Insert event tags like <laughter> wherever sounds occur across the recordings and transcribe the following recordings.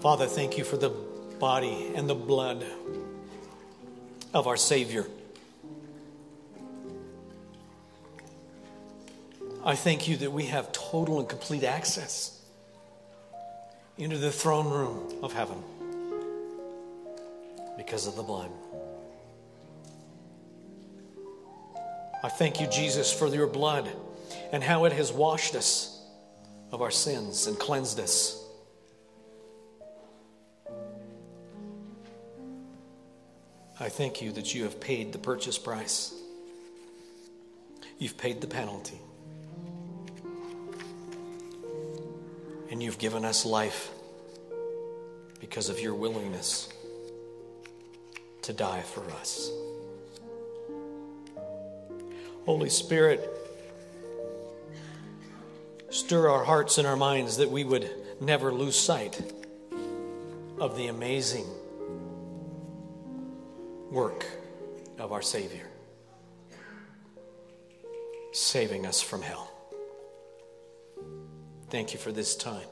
Father, thank you for the body and the blood of our Savior. I thank you that we have total and complete access into the throne room of heaven because of the blood. I thank you, Jesus, for your blood and how it has washed us of our sins and cleansed us. I thank you that you have paid the purchase price. You've paid the penalty. And you've given us life because of your willingness to die for us. Holy Spirit, stir our hearts and our minds that we would never lose sight of the amazing work of our Savior, saving us from hell. Thank you for this time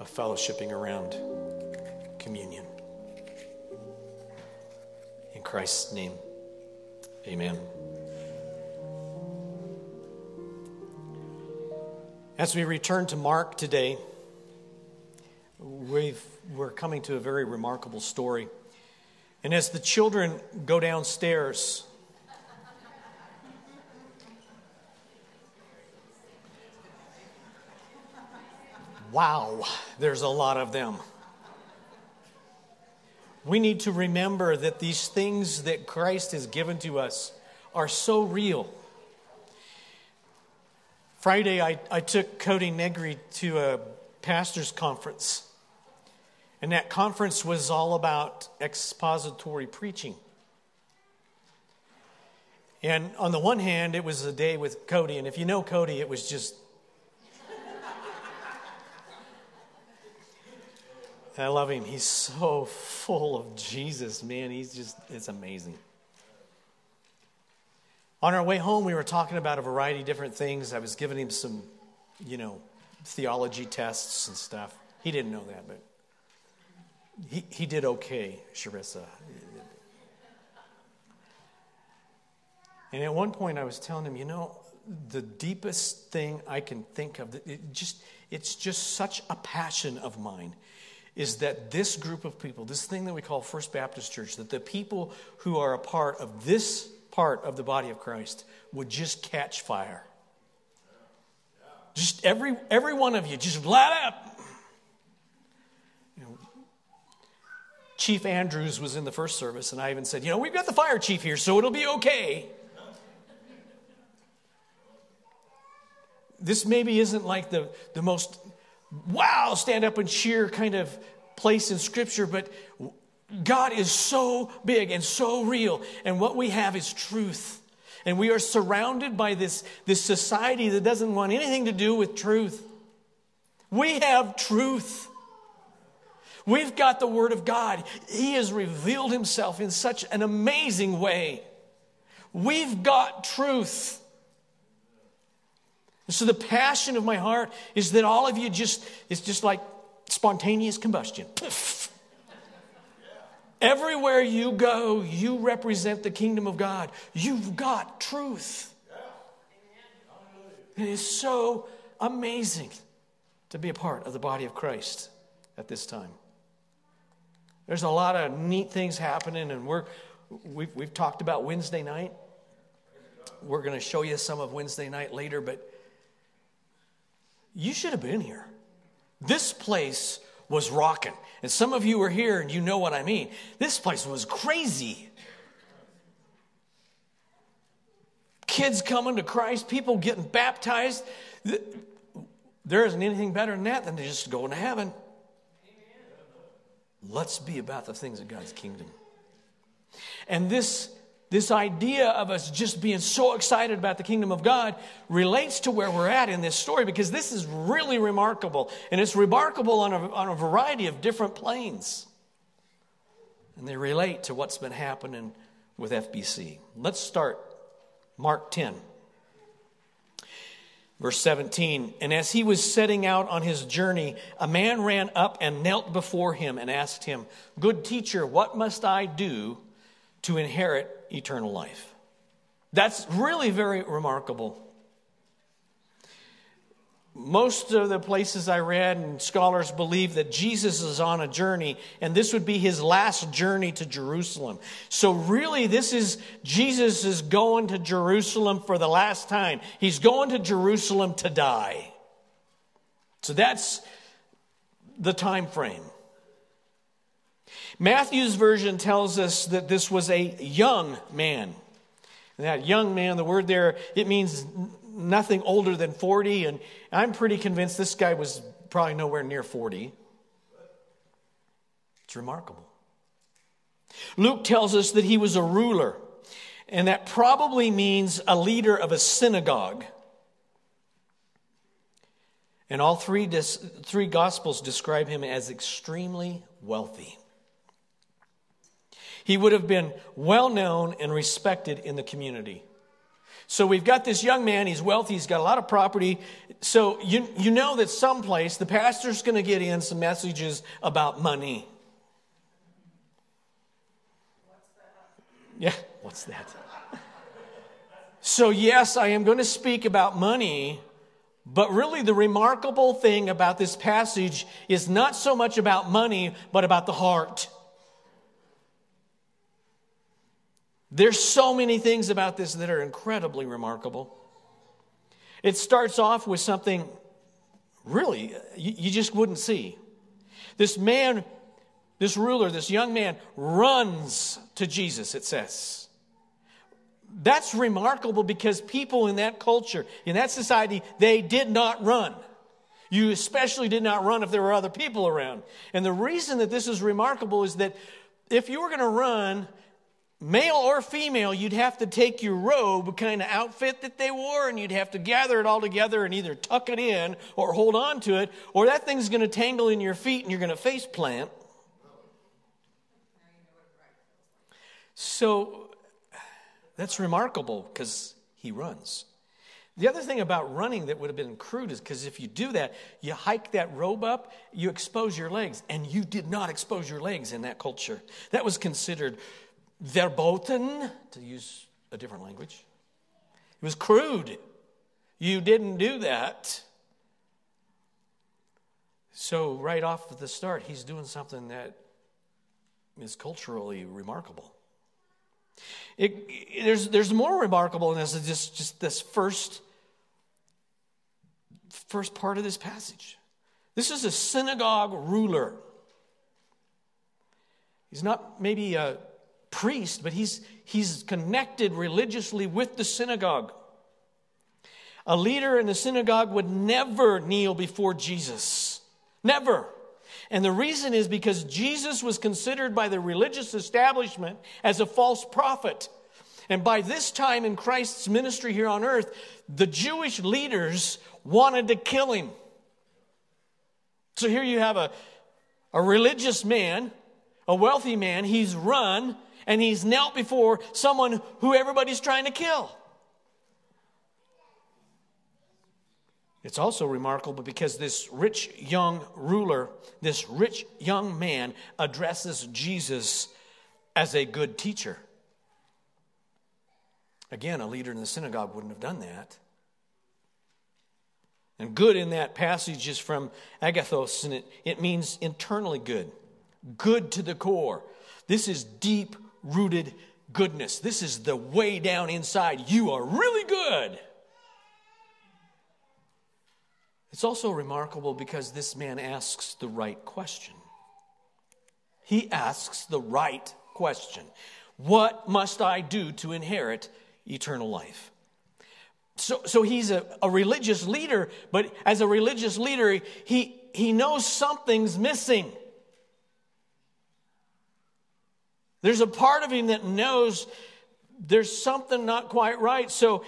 of fellowshipping around communion. In Christ's name, amen. As we return to Mark today, we are coming to a very remarkable story. And as the children go downstairs, wow, there's a lot of them. We need to remember that these things that Christ has given to us are so real. Friday, I, I took Cody Negri to a pastor's conference. And that conference was all about expository preaching. And on the one hand, it was a day with Cody. And if you know Cody, it was just. I love him. He's so full of Jesus, man. He's just, it's amazing. On our way home, we were talking about a variety of different things. I was giving him some, you know, theology tests and stuff. He didn't know that, but he, he did okay, Sharissa. And at one point, I was telling him, you know, the deepest thing I can think of, it just, it's just such a passion of mine, is that this group of people, this thing that we call First Baptist Church, that the people who are a part of this part of the body of Christ would just catch fire. Just every, every one of you, just light up. Chief Andrews was in the first service, and I even said, You know, we've got the fire chief here, so it'll be okay. This maybe isn't like the, the most wow, stand up and cheer kind of place in Scripture, but God is so big and so real, and what we have is truth. And we are surrounded by this, this society that doesn't want anything to do with truth. We have truth. We've got the Word of God. He has revealed Himself in such an amazing way. We've got truth. so the passion of my heart is that all of you just, it's just like spontaneous combustion. <laughs> Everywhere you go, you represent the kingdom of God. You've got truth. It is so amazing to be a part of the body of Christ at this time. There's a lot of neat things happening, and we're, we've, we've talked about Wednesday night. We're going to show you some of Wednesday night later, but you should have been here. This place was rocking. And some of you were here and you know what I mean. This place was crazy. Kids coming to Christ, people getting baptized. There isn't anything better than that than to just go into heaven. Let's be about the things of God's kingdom. And this, this idea of us just being so excited about the kingdom of God relates to where we're at in this story because this is really remarkable. And it's remarkable on a, on a variety of different planes. And they relate to what's been happening with FBC. Let's start Mark 10. Verse 17, and as he was setting out on his journey, a man ran up and knelt before him and asked him, Good teacher, what must I do to inherit eternal life? That's really very remarkable. Most of the places I read and scholars believe that Jesus is on a journey and this would be his last journey to Jerusalem. So really this is Jesus is going to Jerusalem for the last time. He's going to Jerusalem to die. So that's the time frame. Matthew's version tells us that this was a young man. And that young man, the word there, it means nothing older than 40, and I'm pretty convinced this guy was probably nowhere near 40. It's remarkable. Luke tells us that he was a ruler, and that probably means a leader of a synagogue. And all three, three gospels describe him as extremely wealthy. He would have been well known and respected in the community. So we've got this young man, he's wealthy, he's got a lot of property. So you, you know that someplace the pastor's going to get in some messages about money. Yeah, what's that? So, yes, I am going to speak about money, but really the remarkable thing about this passage is not so much about money, but about the heart. There's so many things about this that are incredibly remarkable. It starts off with something really you, just wouldn't see. This man, this ruler, this young man runs to Jesus, it says. That's remarkable because people in that culture, in that society, they did not run. You especially did not run if there were other people around. And the reason that this is remarkable is that if you were going to run, male or female, you'd have to take your robe kind of outfit that they wore and you'd have to gather it all together and either tuck it in or hold on to it, or that thing's going to tangle in your feet and you're going to face plant. So that's remarkable because he runs. The other thing about running that would have been crude is because if you do that, you hike that robe up, you expose your legs, and you did not expose your legs in that culture. That was considered verboten, to use a different language. It was crude. You didn't do that. So, right off the start, he's doing something that is culturally remarkable. It, it, there's, there's more remarkable in this, just, just this first, first part of this passage. This is a synagogue ruler. He's not maybe a priest, but he's, he's connected religiously with the synagogue. A leader in the synagogue would never kneel before Jesus. Never. And the reason is because Jesus was considered by the religious establishment as a false prophet. And by this time in Christ's ministry here on earth, the Jewish leaders wanted to kill him. So here you have a, a religious man, a wealthy man. He's run and he's knelt before someone who everybody's trying to kill. It's also remarkable because this rich young ruler, this rich young man, addresses Jesus as a good teacher. Again, a leader in the synagogue wouldn't have done that. And good in that passage is from agathos, and it, it means internally good, good to the core. This is deep rooted goodness. This is the way down inside. You are really good. It's also remarkable because this man asks the right question. He asks the right question What must I do to inherit eternal life? So, so he's a, a religious leader, but as a religious leader, he, he knows something's missing. There's a part of him that knows there's something not quite right. So,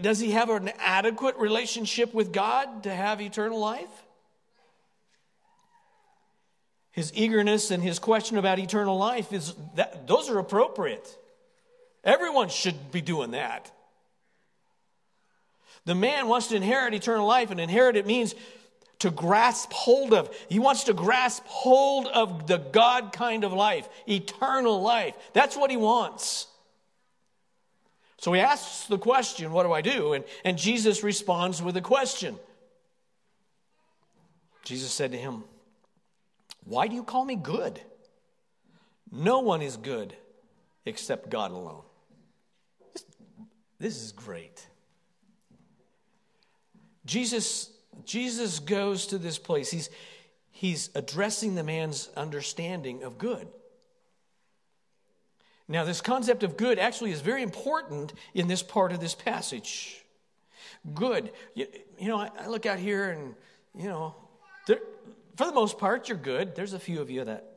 does he have an adequate relationship with God to have eternal life? His eagerness and his question about eternal life is that those are appropriate. Everyone should be doing that. The man wants to inherit eternal life, and inherit it means to grasp hold of. He wants to grasp hold of the God kind of life, eternal life. That's what he wants. So he asks the question, What do I do? And, and Jesus responds with a question. Jesus said to him, Why do you call me good? No one is good except God alone. This, this is great. Jesus, Jesus goes to this place. He's, he's addressing the man's understanding of good. Now, this concept of good actually is very important in this part of this passage. Good. You, you know, I, I, look out here and, you know, there, for the most part, you're good. There's a few of you that.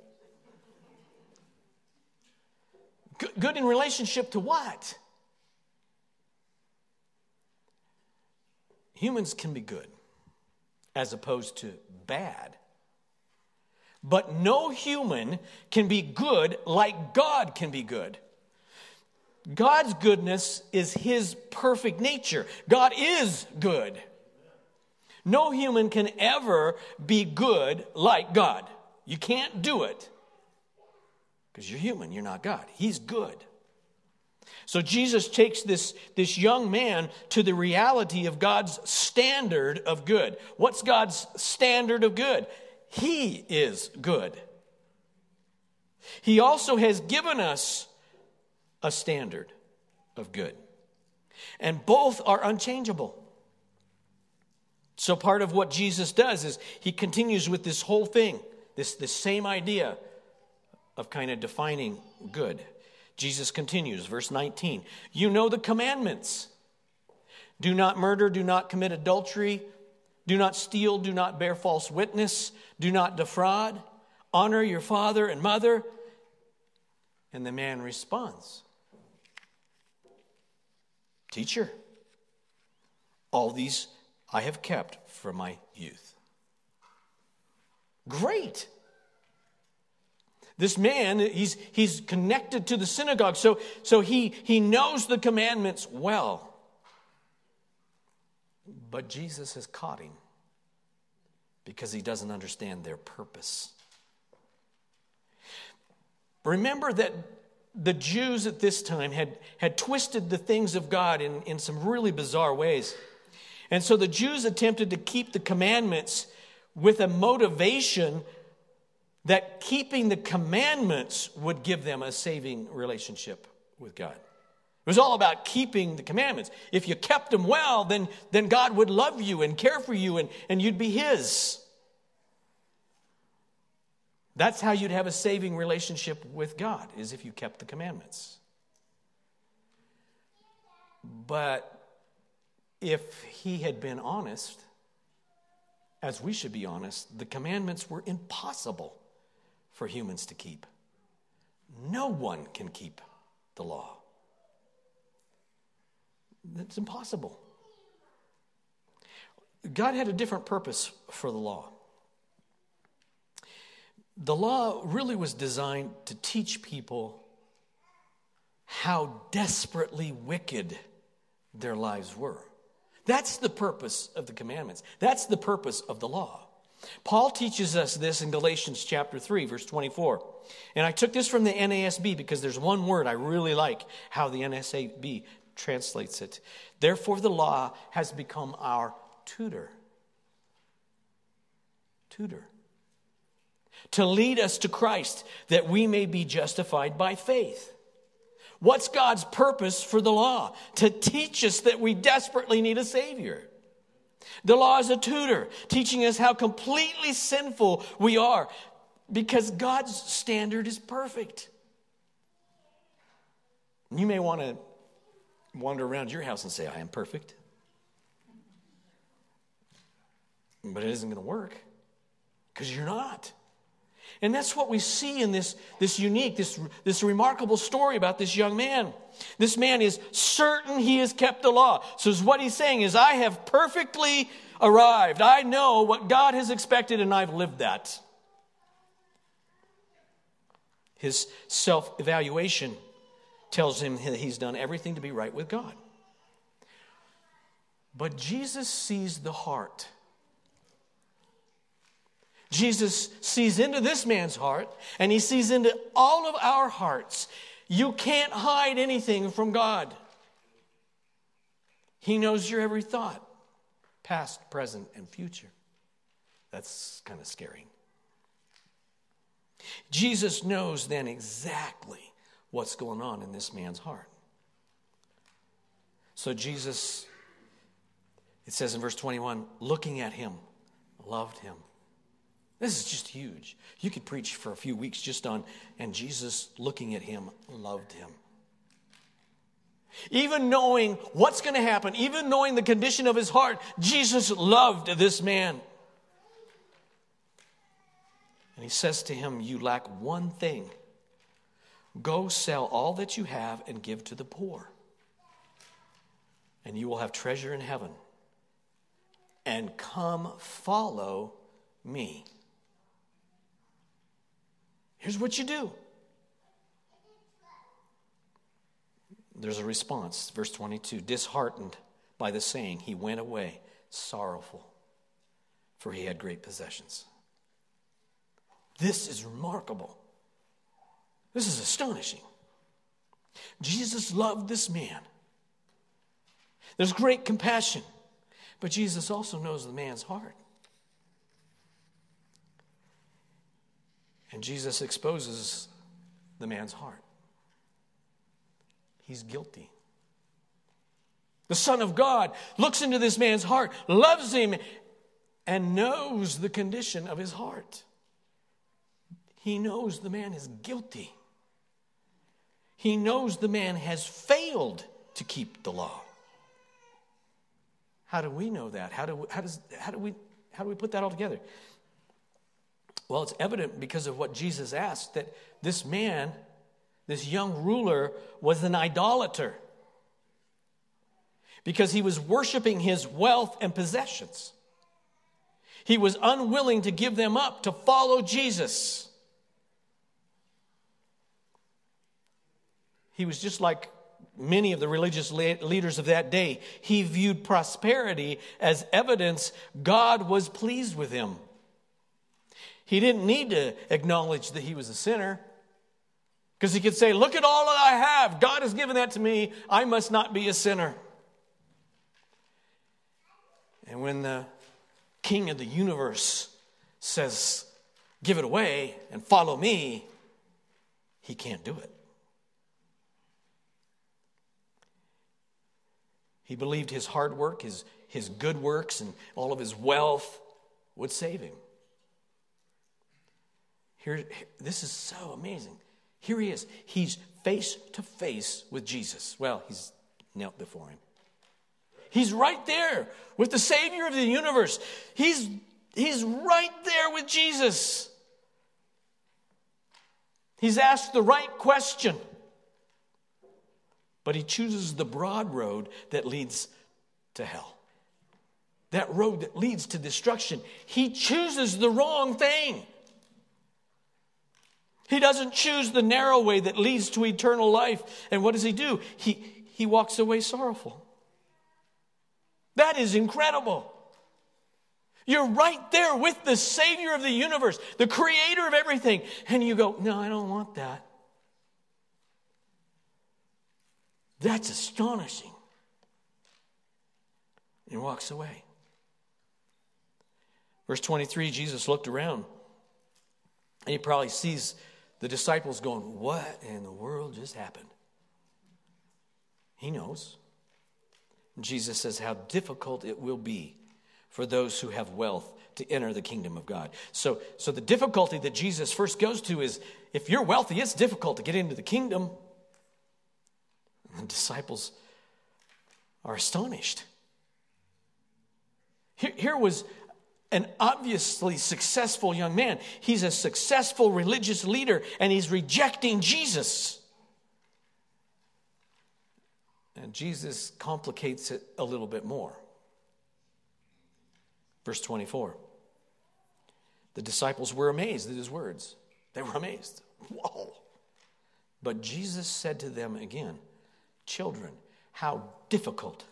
Good in relationship to what? humans can be good as opposed to bad. But no human can be good like God can be good. God's goodness is his perfect nature. God is good. No human can ever be good like God. You can't do it because you're human, you're not God. He's good. So Jesus takes this, this young man to the reality of God's standard of good. What's God's standard of good? He is good. He also has given us a standard of good. And both are unchangeable. So, part of what Jesus does is he continues with this whole thing, this, this same idea of kind of defining good. Jesus continues, verse 19. You know the commandments do not murder, do not commit adultery, do not steal, do not bear false witness, do not defraud, honor your father and mother. And the man responds Teacher, all these I have kept from my youth. Great. This man, he's, he's connected to the synagogue, so, so he, he knows the commandments well. But Jesus has caught him because he doesn't understand their purpose. Remember that the Jews at this time had, had twisted the things of God in, in some really bizarre ways. And so the Jews attempted to keep the commandments with a motivation that keeping the commandments would give them a saving relationship with God. It was all about keeping the commandments. If you kept them well, then, then God would love you and care for you and, and you'd be His. That's how you'd have a saving relationship with God, is if you kept the commandments. But if he had been honest, as we should be honest, the commandments were impossible for humans to keep. No one can keep the law. It's impossible. God had a different purpose for the law. The law really was designed to teach people how desperately wicked their lives were. That's the purpose of the commandments. That's the purpose of the law. Paul teaches us this in Galatians chapter 3, verse 24. And I took this from the NASB because there's one word I really like how the NASB translates it. Therefore, the law has become our tutor. Tutor. To lead us to Christ that we may be justified by faith. What's God's purpose for the law? To teach us that we desperately need a Savior. The law is a tutor, teaching us how completely sinful we are because God's standard is perfect. You may want to wander around your house and say, I am perfect. But it isn't going to work because you're not. And that's what we see in this, this unique, this, this remarkable story about this young man. This man is certain he has kept the law. So what he's saying is, I have perfectly arrived. I know what God has expected, and I've lived that. His self evaluation tells him he's done everything to be right with God. But Jesus sees the heart. Jesus sees into this man's heart and he sees into all of our hearts. You can't hide anything from God. He knows your every thought, past, present, and future. That's kind of scary. Jesus knows then exactly what's going on in this man's heart. So Jesus, it says in verse 21, looking at him, loved him. This is just huge. You could preach for a few weeks just on, and Jesus looking at him loved him. Even knowing what's going to happen, even knowing the condition of his heart, Jesus loved this man. And he says to him, You lack one thing. Go sell all that you have and give to the poor, and you will have treasure in heaven. And come follow me. Here's what you do. There's a response. Verse 22 Disheartened by the saying, he went away sorrowful, for he had great possessions. This is remarkable. This is astonishing. Jesus loved this man. There's great compassion, but Jesus also knows the man's heart. And Jesus exposes the man's heart. He's guilty. The Son of God looks into this man's heart, loves him, and knows the condition of his heart. He knows the man is guilty. He knows the man has failed to keep the law. How do we know that? How do, how, does, how, do we, how do we put that all together? Well, it's evident because of what Jesus asked that this man, this young ruler, was an idolater because he was worshiping his wealth and possessions. He was unwilling to give them up to follow Jesus. He was just like many of the religious leaders of that day. He viewed prosperity as evidence God was pleased with him. He didn't need to acknowledge that he was a sinner because he could say, Look at all that I have. God has given that to me. I must not be a sinner. And when the king of the universe says, Give it away and follow me, he can't do it. He believed his hard work, his, his good works, and all of his wealth would save him. Here, this is so amazing. Here he is. He's face to face with Jesus. Well, he's knelt before him. He's right there with the Savior of the universe. He's, he's right there with Jesus. He's asked the right question, but he chooses the broad road that leads to hell. That road that leads to destruction. He chooses the wrong thing. He doesn't choose the narrow way that leads to eternal life. And what does he do? He, he walks away sorrowful. That is incredible. You're right there with the Savior of the universe, the creator of everything. And you go, No, I don't want that. That's astonishing. And he walks away. Verse 23 Jesus looked around and he probably sees the disciples going, What in the world just happened? He knows. Jesus says how difficult it will be for those who have wealth to enter the kingdom of God. So, so the difficulty that Jesus first goes to is if you're wealthy, it's difficult to get into the kingdom. And the disciples are astonished. Here, here was an obviously successful young man. He's a successful religious leader and he's rejecting Jesus. And Jesus complicates it a little bit more. Verse 24 The disciples were amazed at his words. They were amazed. Whoa. But Jesus said to them again, Children, how difficult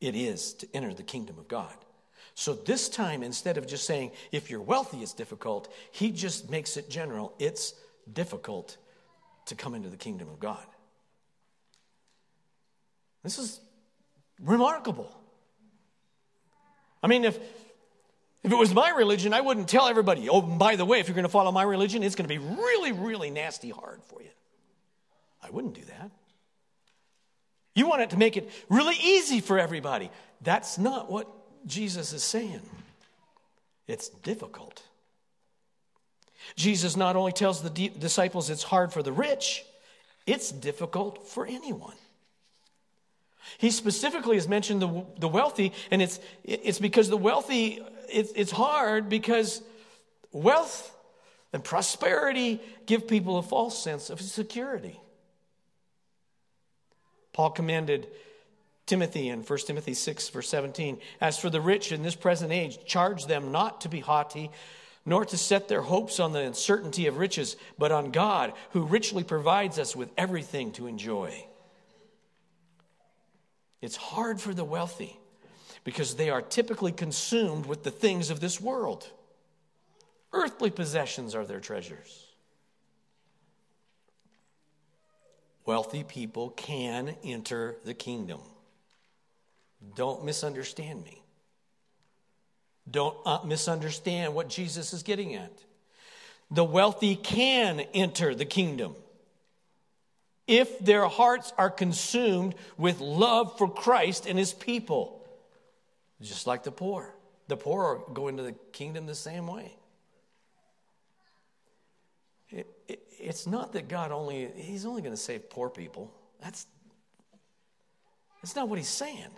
it is to enter the kingdom of God. So this time, instead of just saying, if you're wealthy, it's difficult, he just makes it general. It's difficult to come into the kingdom of God. This is remarkable. I mean, if, if it was my religion, I wouldn't tell everybody, oh, by the way, if you're going to follow my religion, it's going to be really, really nasty hard for you. I wouldn't do that. You want it to make it really easy for everybody. That's not what Jesus is saying. It's difficult. Jesus not only tells the disciples it's hard for the rich, it's difficult for anyone. He specifically has mentioned the, the wealthy, and it's, it's because the wealthy, it's, it's hard because wealth and prosperity give people a false sense of security. Paul commanded Timothy in 1 Timothy 6, verse 17 As for the rich in this present age, charge them not to be haughty, nor to set their hopes on the uncertainty of riches, but on God, who richly provides us with everything to enjoy. It's hard for the wealthy because they are typically consumed with the things of this world. Earthly possessions are their treasures. Wealthy people can enter the kingdom. Don't misunderstand me. Don't uh, misunderstand what Jesus is getting at. The wealthy can enter the kingdom if their hearts are consumed with love for Christ and his people, just like the poor. The poor go into the kingdom the same way. It, it, it's not that God only, he's only going to save poor people. That's, that's not what he's saying.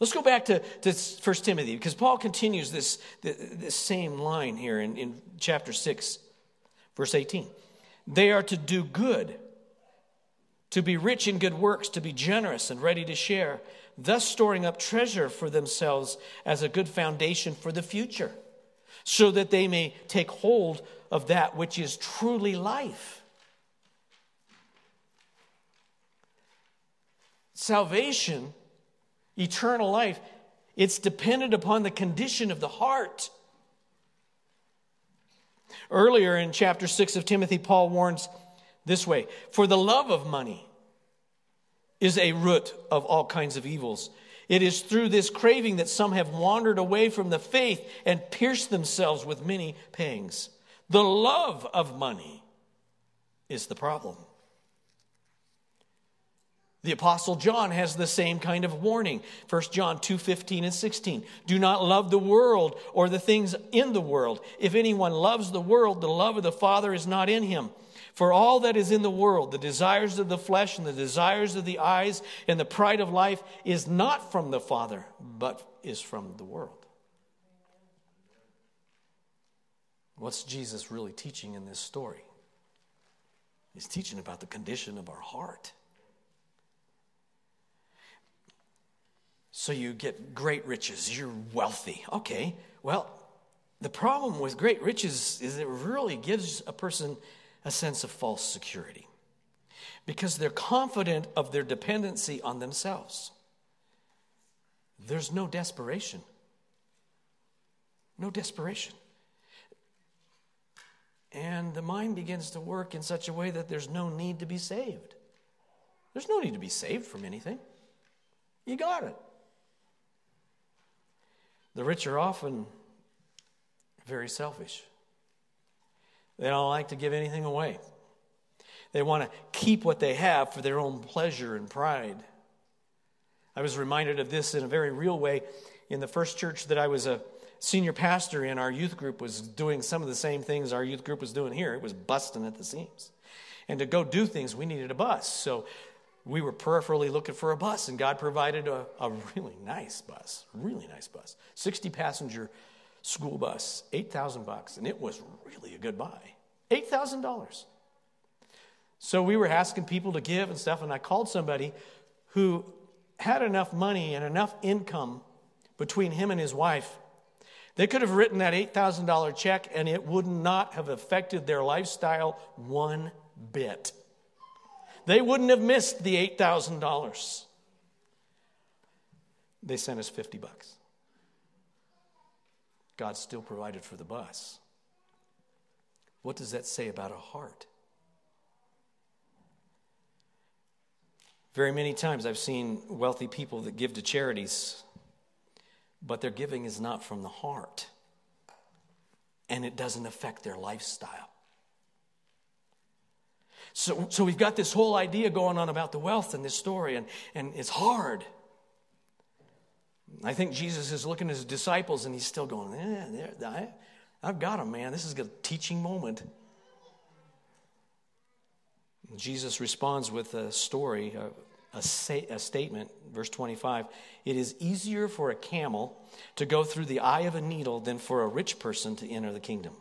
Let's go back to, to 1 Timothy because Paul continues this, this, same line here in, in chapter 6, verse 18. They are to do good, to be rich in good works, to be generous and ready to share, thus storing up treasure for themselves as a good foundation for the future, so that they may take hold of that which is truly life. Salvation eternal life, it's dependent upon the condition of the heart. Earlier in chapter 6 of Timothy, Paul warns this way For the love of money is a root of all kinds of evils. It is through this craving that some have wandered away from the faith and pierced themselves with many pangs. The love of money is the problem. The apostle John has the same kind of warning. 1 John 2:15 and 16. Do not love the world or the things in the world. If anyone loves the world, the love of the Father is not in him. For all that is in the world, the desires of the flesh and the desires of the eyes and the pride of life is not from the Father, but is from the world. What's Jesus really teaching in this story? He's teaching about the condition of our heart. So you get great riches, you're wealthy. Okay, well, the problem with great riches is it really gives a person a sense of false security because they're confident of their dependency on themselves. There's no desperation. No desperation. And the mind begins to work in such a way that there's no need to be saved. There's no need to be saved from anything. You got it. The rich are often very selfish. They don't like to give anything away. They want to keep what they have for their own pleasure and pride. I was reminded of this in a very real way in the first church that I was a senior pastor in. Our youth group was doing some of the same things our youth group was doing here. It was busting at the seams. And to go do things, we needed a bus. So we were peripherally looking for a bus, and God provided a, a really nice bus, really nice bus, 60 passenger school bus, 8,000 bucks, and it was really a good buy. $8,000. So we were asking people to give and stuff, and I called somebody who had enough money and enough income between him and his wife. They could have written that $8,000 check, and it would not have affected their lifestyle one bit they wouldn't have missed the $8,000. They sent us 50 bucks. God still provided for the bus. What does that say about a heart? Very many times I've seen wealthy people that give to charities, but their giving is not from the heart, and it doesn't affect their lifestyle. So, so we've got this whole idea going on about the wealth in this story, and, and it's hard. I think Jesus is looking at his disciples and he's still going, eh, I, I've got them, man. This is a teaching moment. Jesus responds with a story, a, a, a, statement, verse 25. It is easier for a camel to go through the eye of a needle than for a rich person to enter the kingdom.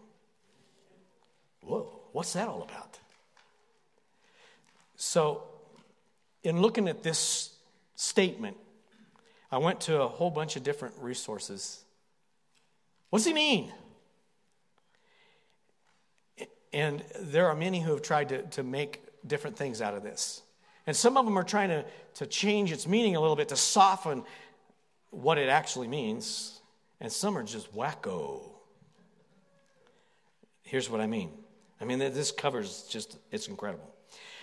Whoa, what's that all about? So, in looking at this statement, I went to a whole bunch of different resources. What does he mean? And there are many who have tried to, to make different things out of this. And some of them are trying to, to change its meaning a little bit to soften what it actually means. And some are just wacko. Here's what I mean I mean, this covers just, it's incredible.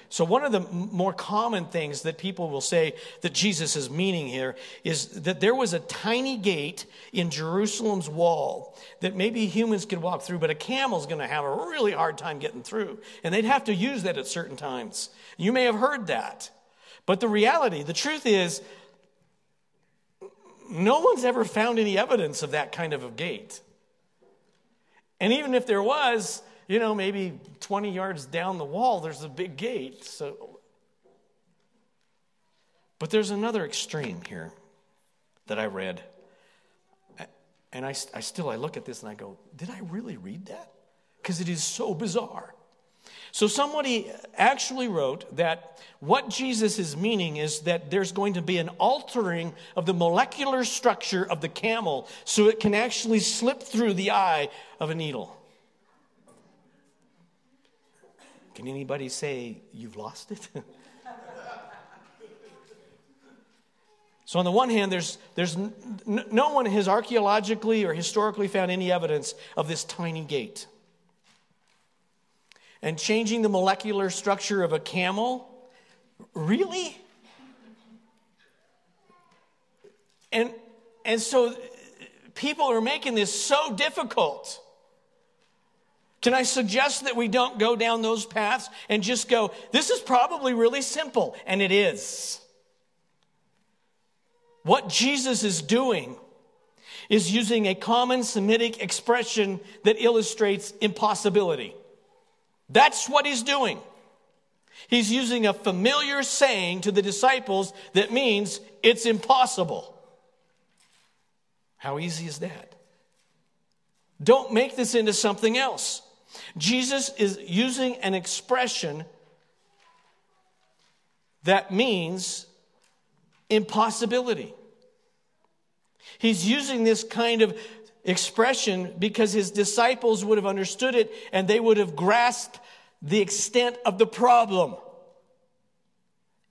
So, one of the more common things that people will say that Jesus is meaning here is that there was a tiny gate in Jerusalem's wall that maybe humans could walk through, but a camel's going to have a really hard time getting through. And they'd have to use that at certain times. You may have heard that. But the reality, the truth is, no one's ever found any evidence of that kind of a gate. And even if there was, you know, maybe 20 yards down the wall, there's a big gate. So, but there's another extreme here that I read. And I, I still I look at this and I go, did I really read that? Because it is so bizarre. So somebody actually wrote that what Jesus is meaning is that there's going to be an altering of the molecular structure of the camel so it can actually slip through the eye of a needle. Can anybody say you've lost it? <laughs> so, on the one hand, there's, there's n- no one has archaeologically or historically found any evidence of this tiny gate. And changing the molecular structure of a camel? Really? And, and so people are making this so difficult. Can I suggest that we don't go down those paths and just go, this is probably really simple? And it is. What Jesus is doing is using a common Semitic expression that illustrates impossibility. That's what he's doing. He's using a familiar saying to the disciples that means it's impossible. How easy is that? Don't make this into something else. Jesus is using an expression that means impossibility. He's using this kind of expression because his disciples would have understood it and they would have grasped the extent of the problem.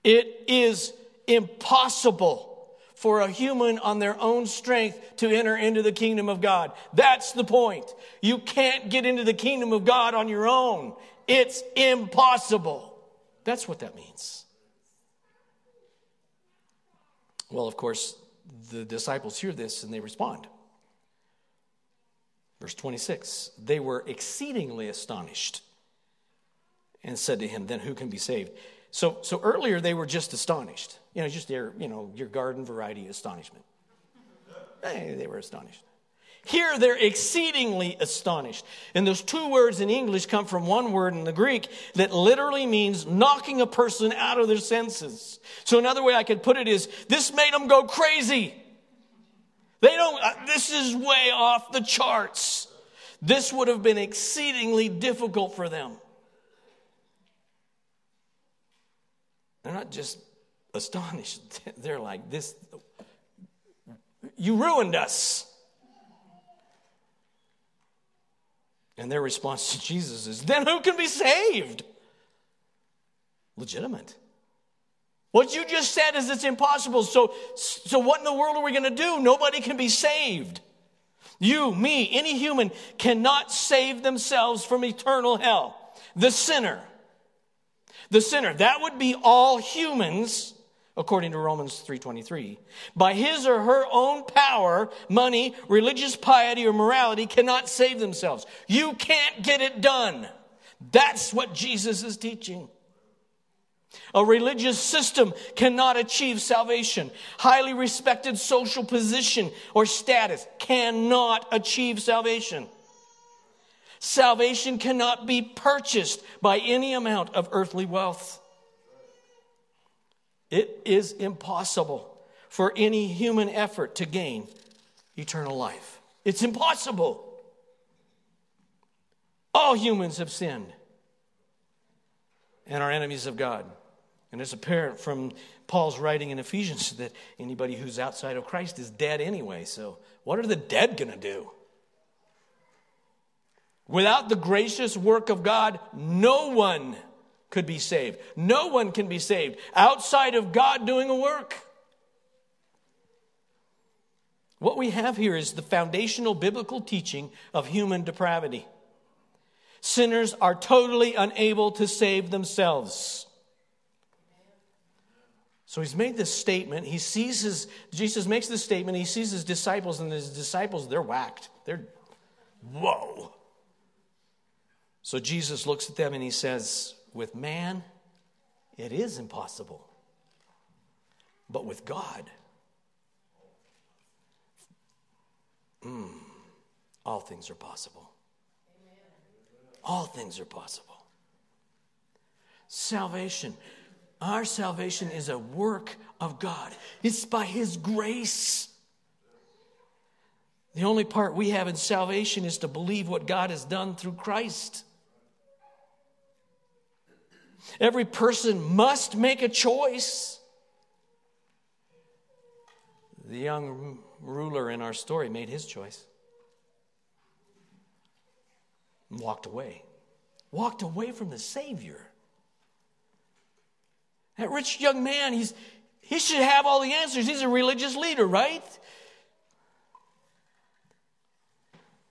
It is impossible for a human on their own strength to enter into the kingdom of God. That's the point. You can't get into the kingdom of God on your own. It's impossible. That's what that means. Well, of course, the disciples hear this and they respond. Verse 26 They were exceedingly astonished and said to him, Then who can be saved? So, so earlier they were just astonished. You know, just their, you know, your garden variety astonishment. Hey, they were astonished. Here they're exceedingly astonished. And those two words in English come from one word in the Greek that literally means knocking a person out of their senses. So another way I could put it is this made them go crazy. They don't, uh, this is way off the charts. This would have been exceedingly difficult for them. They're not just astonished. <laughs> They're like, this, you ruined us. And their response to Jesus is, then who can be saved? Legitimate. What you just said is it's impossible. So, so what in the world are we going to do? Nobody can be saved. You, me, any human cannot save themselves from eternal hell. The sinner, the sinner, that would be all humans according to Romans 3:23. By his or her own power, money, religious piety or morality cannot save themselves. You can't get it done. That's what Jesus is teaching. A religious system cannot achieve salvation. Highly respected social position or status cannot achieve salvation. Salvation cannot be purchased by any amount of earthly wealth. It is impossible for any human effort to gain eternal life. It's impossible. All humans have sinned and are enemies of God. And it's apparent from Paul's writing in Ephesians that anybody who's outside of Christ is dead anyway. So, what are the dead going to do? Without the gracious work of God, no one could be saved. No one can be saved outside of God doing a work. What we have here is the foundational biblical teaching of human depravity. Sinners are totally unable to save themselves. So he's made this statement. He sees his, Jesus makes this statement. He sees his disciples, and his disciples, they're whacked. They're, whoa. So Jesus looks at them and he says, With man, it is impossible. But with God, mm, all things are possible. All things are possible. Salvation. Our salvation is a work of God, it's by His grace. The only part we have in salvation is to believe what God has done through Christ. Every person must make a choice. The young ruler in our story made his choice and walked away. Walked away from the Savior. That rich young man, he's, he should have all the answers. He's a religious leader, right?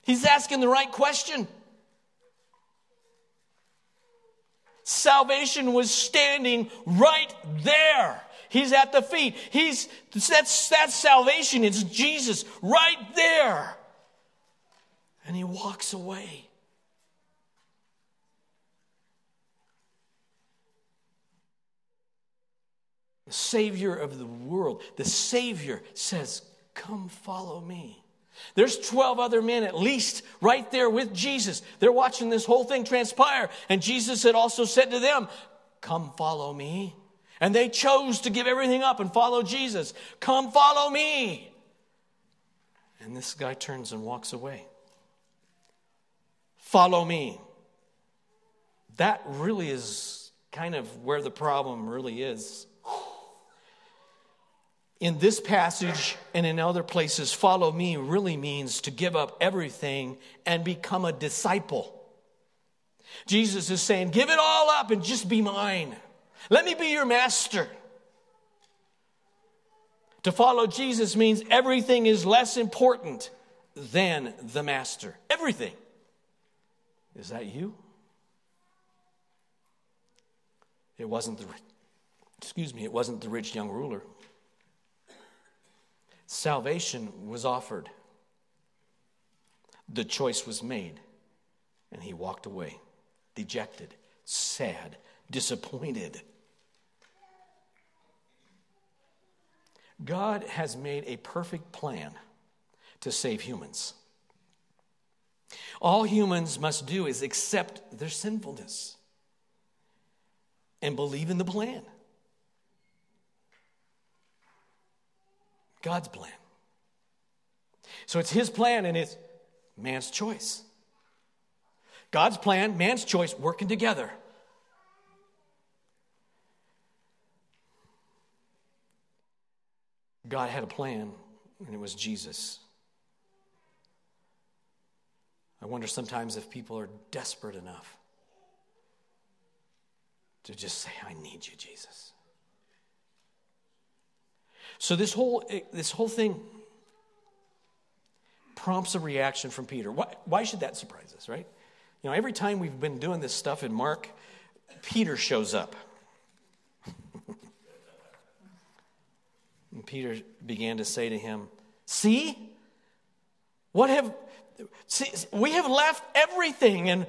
He's asking the right question. Salvation was standing right there. He's at the feet. He's that's that's salvation. It's Jesus right there. And he walks away. The Savior of the world, the Savior says, Come follow me. There's 12 other men at least right there with Jesus. They're watching this whole thing transpire. And Jesus had also said to them, Come follow me. And they chose to give everything up and follow Jesus. Come follow me. And this guy turns and walks away. Follow me. That really is kind of where the problem really is in this passage and in other places, follow me really means to give up everything and become a disciple. Jesus is saying, give it all up and just be mine. Let me be your master. To follow Jesus means everything is less important than the master. Everything. Is that you? It wasn't the excuse me, it wasn't the rich young ruler. Salvation was offered. The choice was made, and he walked away, dejected, sad, disappointed. God has made a perfect plan to save humans. All humans must do is accept their sinfulness and believe in the plan. God's plan. So it's his plan and it's man's choice. God's plan, man's choice, working together. God had a plan, and it was Jesus. I wonder sometimes if people are desperate enough to just say, I need you, Jesus. So this whole eh, this whole thing prompts a reaction from Peter. Why, why should that surprise us, right? You know, every time we've been doing this stuff in Mark, Peter shows up. <laughs> and Peter began to say to him, See, what have see, we have left everything and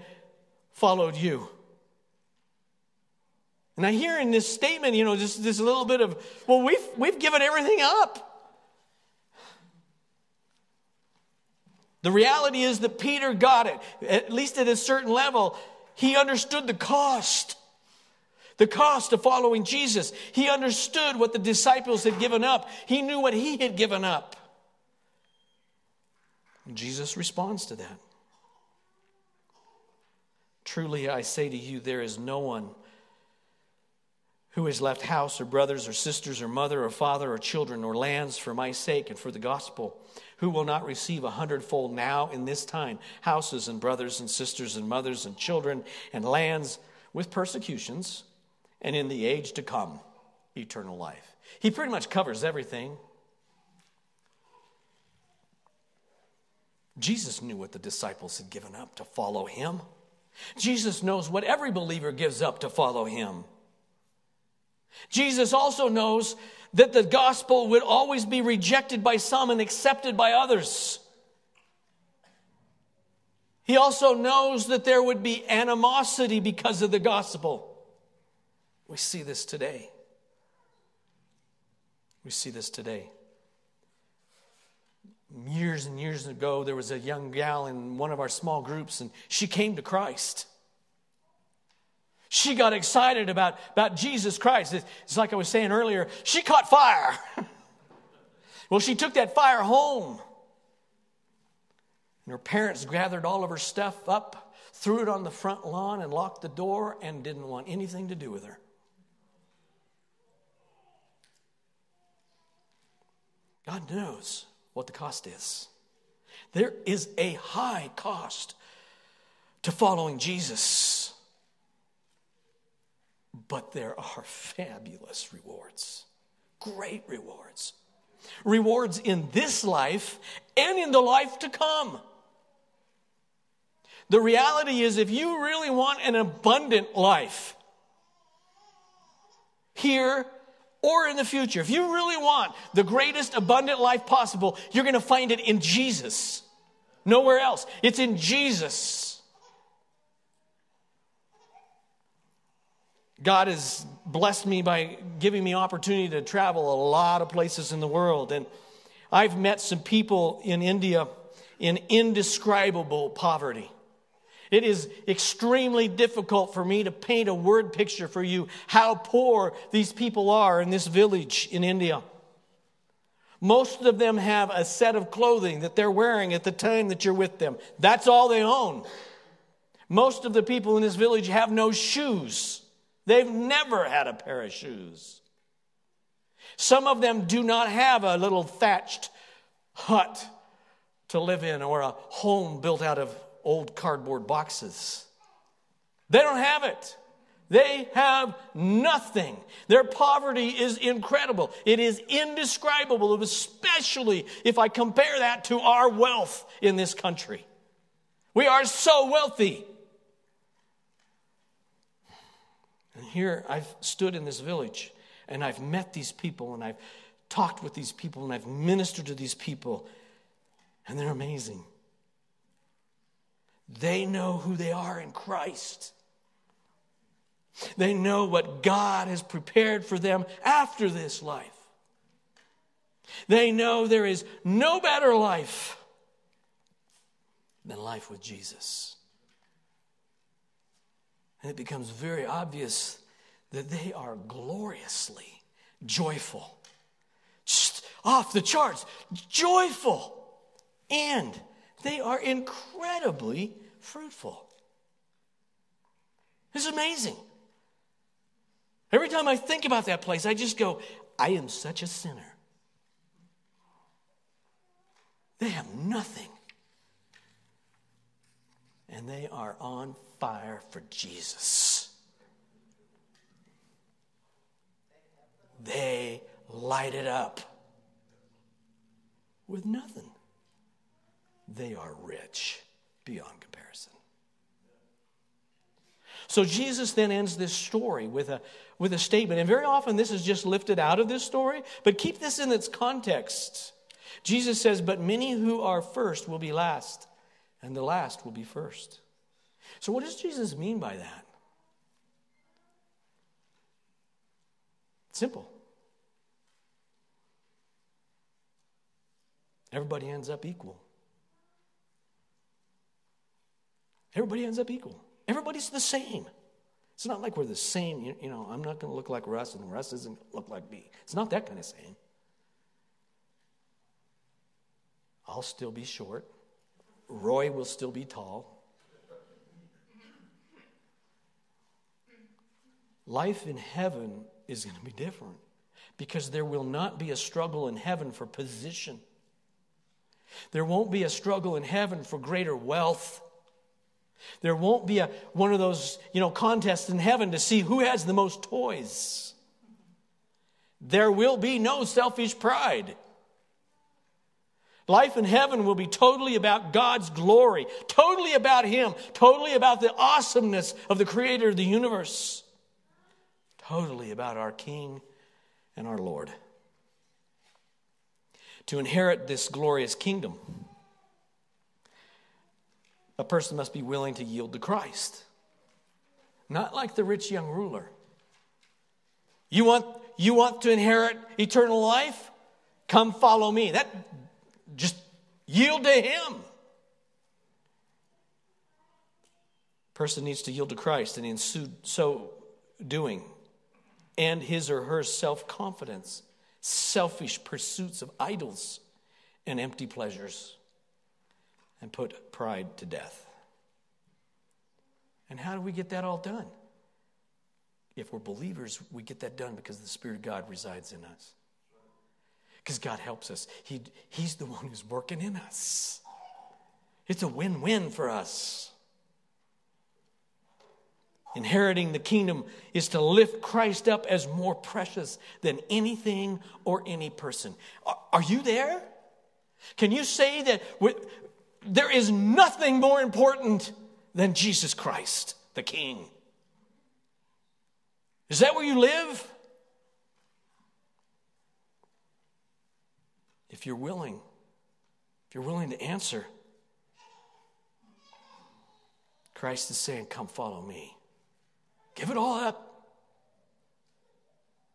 followed you. And I hear in this statement, you know, just this little bit of, well, we've, we've given everything up. The reality is that Peter got it, at least at a certain level. He understood the cost, the cost of following Jesus. He understood what the disciples had given up, he knew what he had given up. And Jesus responds to that. Truly, I say to you, there is no one who has left house or brothers or sisters or mother or father or children or lands for my sake and for the gospel, who will not receive a hundredfold now in this time houses and brothers and sisters and mothers and children and lands with persecutions, and in the age to come, eternal life. He pretty much covers everything. Jesus knew what the disciples had given up to follow him. Jesus knows what every believer gives up to follow him. Jesus also knows that the gospel would always be rejected by some and accepted by others. He also knows that there would be animosity because of the gospel. We see this today. We see this today. Years and years ago, there was a young gal in one of our small groups, and she came to Christ. She got excited about, about Jesus Christ. It's like I was saying earlier, she caught fire. <laughs> well, she took that fire home. And her parents gathered all of her stuff up, threw it on the front lawn, and locked the door and didn't want anything to do with her. God knows what the cost is. There is a high cost to following Jesus. But there are fabulous rewards, great rewards. Rewards in this life and in the life to come. The reality is, if you really want an abundant life, here or in the future, if you really want the greatest abundant life possible, you're going to find it in Jesus. Nowhere else. It's in Jesus. God has blessed me by giving me opportunity to travel a lot of places in the world. And I've met some people in India in indescribable poverty. It is extremely difficult for me to paint a word picture for you how poor these people are in this village in India. Most of them have a set of clothing that they're wearing at the time that you're with them. That's all they own. Most of the people in this village have no shoes. They've never had a pair of shoes. Some of them do not have a little thatched hut to live in or a home built out of old cardboard boxes. They don't have it. They have nothing. Their poverty is incredible. It is indescribable, especially if I compare that to our wealth in this country. We are so wealthy. And here I've stood in this village and I've met these people and I've talked with these people and I've ministered to these people, and they're amazing. They know who they are in Christ. They know what God has prepared for them after this life. They know there is no better life than life with Jesus. And it becomes very obvious that they are gloriously joyful. Just off the charts, joyful. And they are incredibly fruitful. It's amazing. Every time I think about that place, I just go, I am such a sinner. They have nothing. And they are on fire for Jesus. They light it up. with nothing. They are rich beyond comparison. So Jesus then ends this story with a, with a statement. And very often this is just lifted out of this story, but keep this in its context. Jesus says, But many who are first will be last, and the last will be first. So, what does Jesus mean by that? Simple. Everybody ends up equal. Everybody ends up equal. Everybody's the same. It's not like we're the same. You, you know, I'm not going to look like Russ, and Russ doesn't look like me. It's not that kind of same. I'll still be short. Roy will still be tall. Life in heaven is going to be different because there will not be a struggle in heaven for position. There won't be a struggle in heaven for greater wealth. There won't be a, one of those, you know, contests in heaven to see who has the most toys. There will be no selfish pride. Life in heaven will be totally about God's glory, totally about Him, totally about the awesomeness of the Creator of the universe, totally about our King and our Lord. To inherit this glorious kingdom, a person must be willing to yield to Christ. Not like the rich young ruler. You want, you want to inherit eternal life? Come follow me. That yield to him. Person needs to yield to Christ, and in so doing, and his or her self confidence, selfish pursuits of idols and empty pleasures and put pride to death. And how do we get that all done? If we're believers, we get that done because the Spirit of God resides in us. Because God helps us. He, he's the one who's working in us. It's a win win for us. Inheriting the kingdom is to lift Christ up as more precious than anything or any person. Are, are you there? Can you say that there is nothing more important than Jesus Christ, the King. Is that where you live? If you're willing, if you're willing to answer, Christ is saying, Come follow me. Give it all up.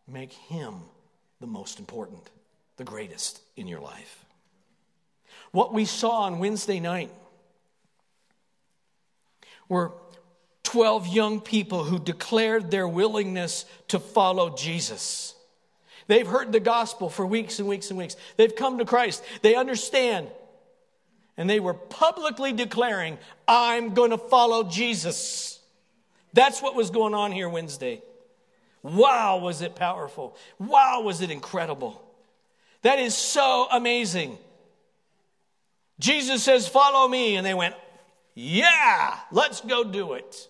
Make Him the most important, the greatest in your life. What we saw on Wednesday night were 12 young people who declared their willingness to follow Jesus. They've heard the gospel for weeks and weeks and weeks. They've come to Christ. They understand. And they were publicly declaring, I'm going to follow Jesus. That's what was going on here Wednesday. Wow, was it powerful. Wow, was it incredible. That is so amazing. Jesus says, Follow me. And they went, Yeah, let's go do it.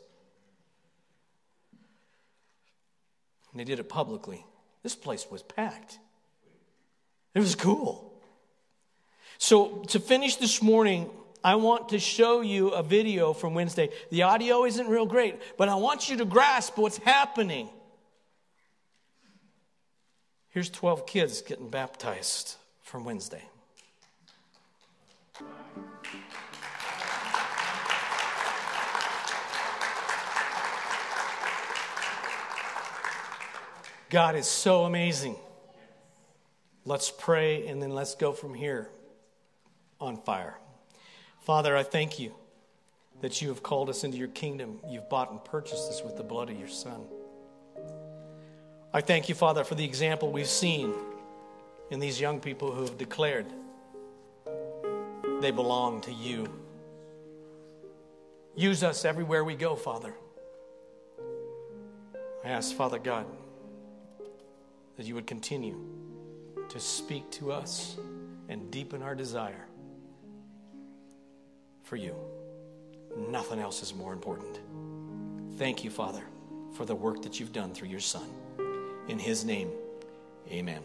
And they did it publicly. This place was packed. It was cool. So, to finish this morning, I want to show you a video from Wednesday. The audio isn't real great, but I want you to grasp what's happening. Here's 12 kids getting baptized from Wednesday. God is so amazing. Let's pray and then let's go from here on fire. Father, I thank you that you have called us into your kingdom. You've bought and purchased us with the blood of your Son. I thank you, Father, for the example we've seen in these young people who have declared they belong to you. Use us everywhere we go, Father. I ask, Father God, that you would continue to speak to us and deepen our desire for you. Nothing else is more important. Thank you, Father, for the work that you've done through your Son. In his name, amen.